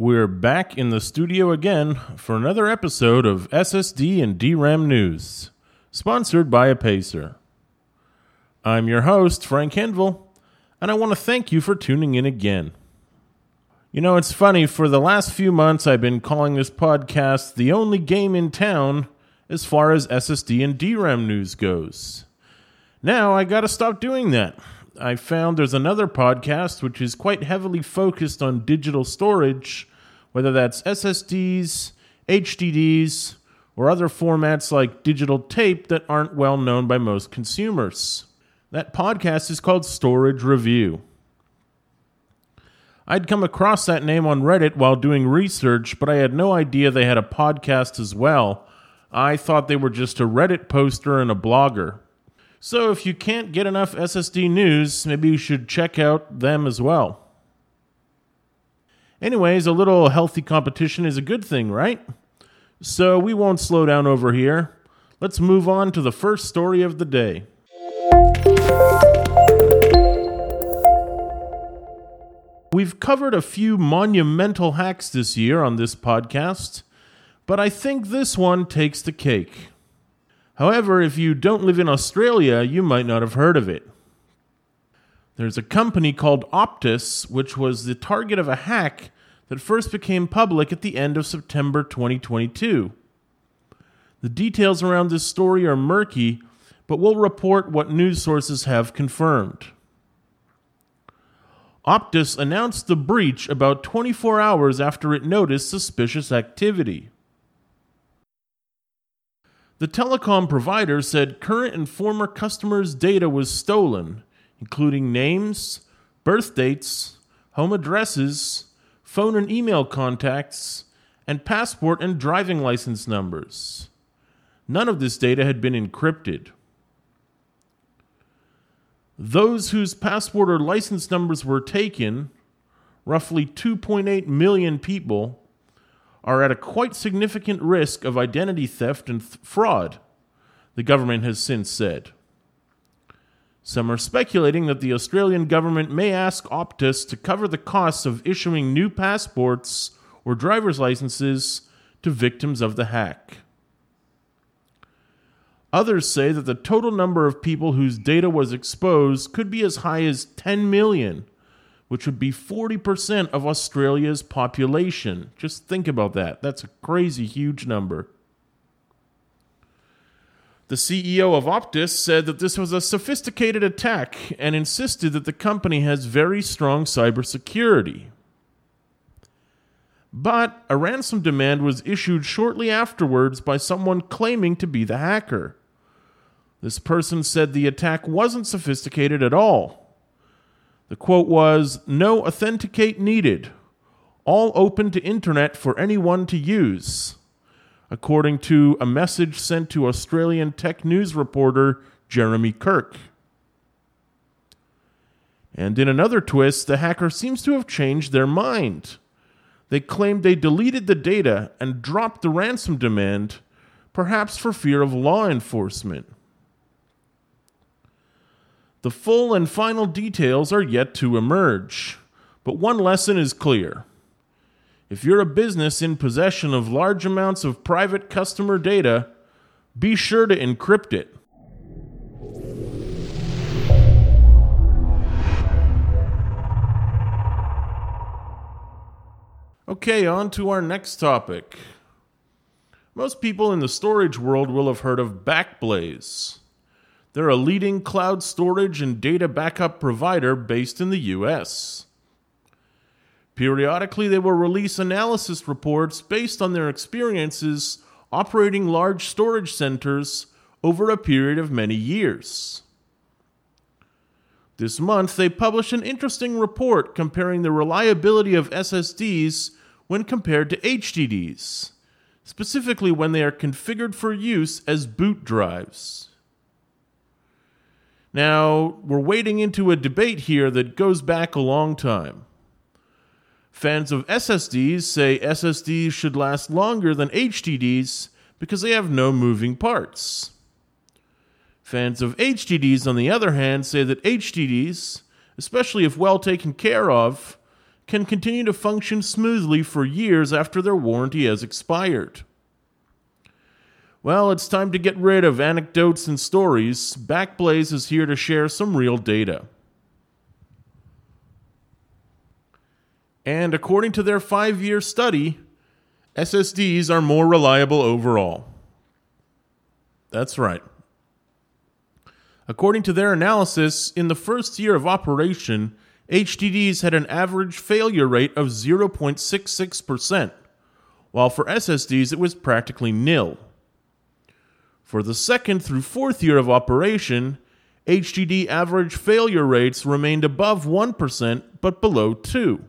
we're back in the studio again for another episode of SSD and DRAM News, sponsored by Apacer. I'm your host, Frank Henville, and I want to thank you for tuning in again. You know, it's funny, for the last few months, I've been calling this podcast the only game in town as far as SSD and DRAM news goes. Now, I gotta stop doing that. I found there's another podcast which is quite heavily focused on digital storage, whether that's SSDs, HDDs, or other formats like digital tape that aren't well known by most consumers. That podcast is called Storage Review. I'd come across that name on Reddit while doing research, but I had no idea they had a podcast as well. I thought they were just a Reddit poster and a blogger. So if you can't get enough SSD news, maybe you should check out them as well. Anyways, a little healthy competition is a good thing, right? So we won't slow down over here. Let's move on to the first story of the day. We've covered a few monumental hacks this year on this podcast, but I think this one takes the cake. However, if you don't live in Australia, you might not have heard of it. There's a company called Optus, which was the target of a hack that first became public at the end of September 2022. The details around this story are murky, but we'll report what news sources have confirmed. Optus announced the breach about 24 hours after it noticed suspicious activity. The telecom provider said current and former customers' data was stolen, including names, birth dates, home addresses, phone and email contacts, and passport and driving license numbers. None of this data had been encrypted. Those whose passport or license numbers were taken, roughly 2.8 million people, are at a quite significant risk of identity theft and th- fraud, the government has since said. Some are speculating that the Australian government may ask Optus to cover the costs of issuing new passports or driver's licenses to victims of the hack. Others say that the total number of people whose data was exposed could be as high as 10 million, which would be 40% of Australia's population. Just think about that. That's a crazy huge number. The CEO of Optus said that this was a sophisticated attack and insisted that the company has very strong cybersecurity. But a ransom demand was issued shortly afterwards by someone claiming to be the hacker. This person said the attack wasn't sophisticated at all. The quote was No authenticate needed, all open to internet for anyone to use, according to a message sent to Australian tech news reporter Jeremy Kirk. And in another twist, the hacker seems to have changed their mind. They claimed they deleted the data and dropped the ransom demand, perhaps for fear of law enforcement. The full and final details are yet to emerge, but one lesson is clear. If you're a business in possession of large amounts of private customer data, be sure to encrypt it. Okay, on to our next topic. Most people in the storage world will have heard of Backblaze. They're a leading cloud storage and data backup provider based in the US. Periodically, they will release analysis reports based on their experiences operating large storage centers over a period of many years. This month, they published an interesting report comparing the reliability of SSDs when compared to HDDs, specifically when they are configured for use as boot drives. Now, we're wading into a debate here that goes back a long time. Fans of SSDs say SSDs should last longer than HDDs because they have no moving parts. Fans of HDDs, on the other hand, say that HDDs, especially if well taken care of, can continue to function smoothly for years after their warranty has expired. Well, it's time to get rid of anecdotes and stories. Backblaze is here to share some real data. And according to their five year study, SSDs are more reliable overall. That's right. According to their analysis, in the first year of operation, HDDs had an average failure rate of 0.66%, while for SSDs it was practically nil. For the second through fourth year of operation, HDD average failure rates remained above 1% but below 2.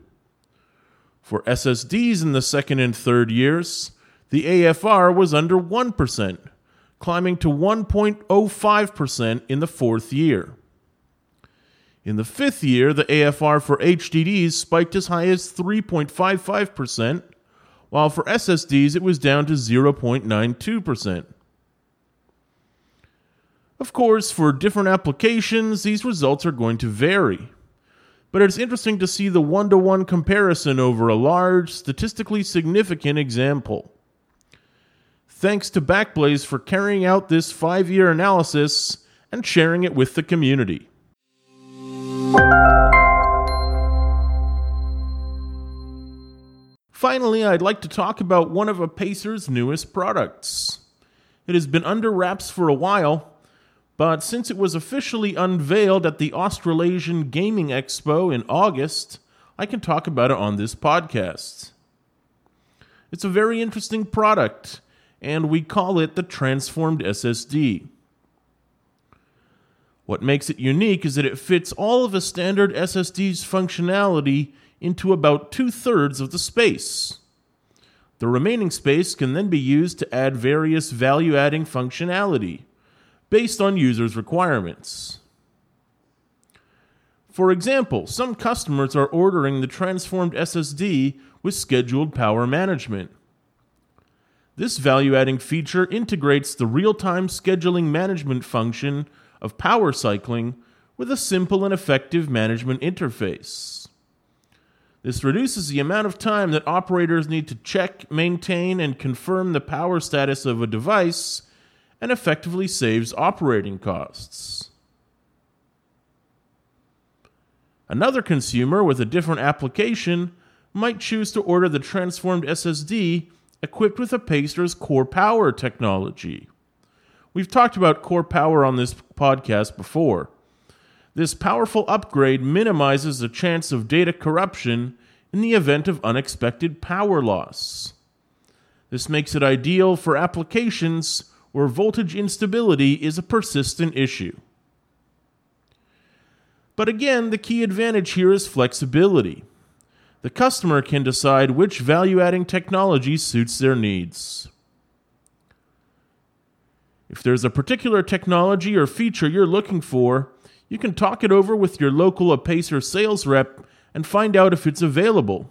For SSDs in the second and third years, the AFR was under 1%, climbing to 1.05% in the fourth year. In the fifth year, the AFR for HDDs spiked as high as 3.55%, while for SSDs it was down to 0.92%. Of course, for different applications, these results are going to vary. But it's interesting to see the one to one comparison over a large, statistically significant example. Thanks to Backblaze for carrying out this five year analysis and sharing it with the community. Finally, I'd like to talk about one of Apacer's newest products. It has been under wraps for a while, but since it was officially unveiled at the Australasian Gaming Expo in August, I can talk about it on this podcast. It's a very interesting product, and we call it the Transformed SSD. What makes it unique is that it fits all of a standard SSD's functionality into about two thirds of the space. The remaining space can then be used to add various value adding functionality based on users' requirements. For example, some customers are ordering the transformed SSD with scheduled power management. This value adding feature integrates the real time scheduling management function of power cycling with a simple and effective management interface. This reduces the amount of time that operators need to check, maintain, and confirm the power status of a device and effectively saves operating costs. Another consumer with a different application might choose to order the transformed SSD equipped with Apacer's Core Power technology. We've talked about core power on this podcast before. This powerful upgrade minimizes the chance of data corruption in the event of unexpected power loss. This makes it ideal for applications where voltage instability is a persistent issue. But again, the key advantage here is flexibility. The customer can decide which value adding technology suits their needs. If there's a particular technology or feature you're looking for, you can talk it over with your local Apacer sales rep and find out if it's available,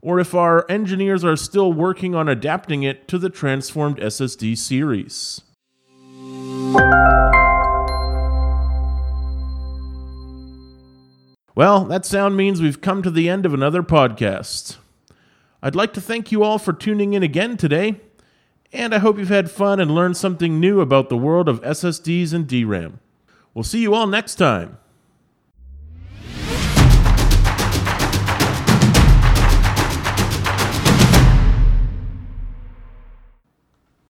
or if our engineers are still working on adapting it to the transformed SSD series. Well, that sound means we've come to the end of another podcast. I'd like to thank you all for tuning in again today and I hope you've had fun and learned something new about the world of SSDs and DRAM. We'll see you all next time.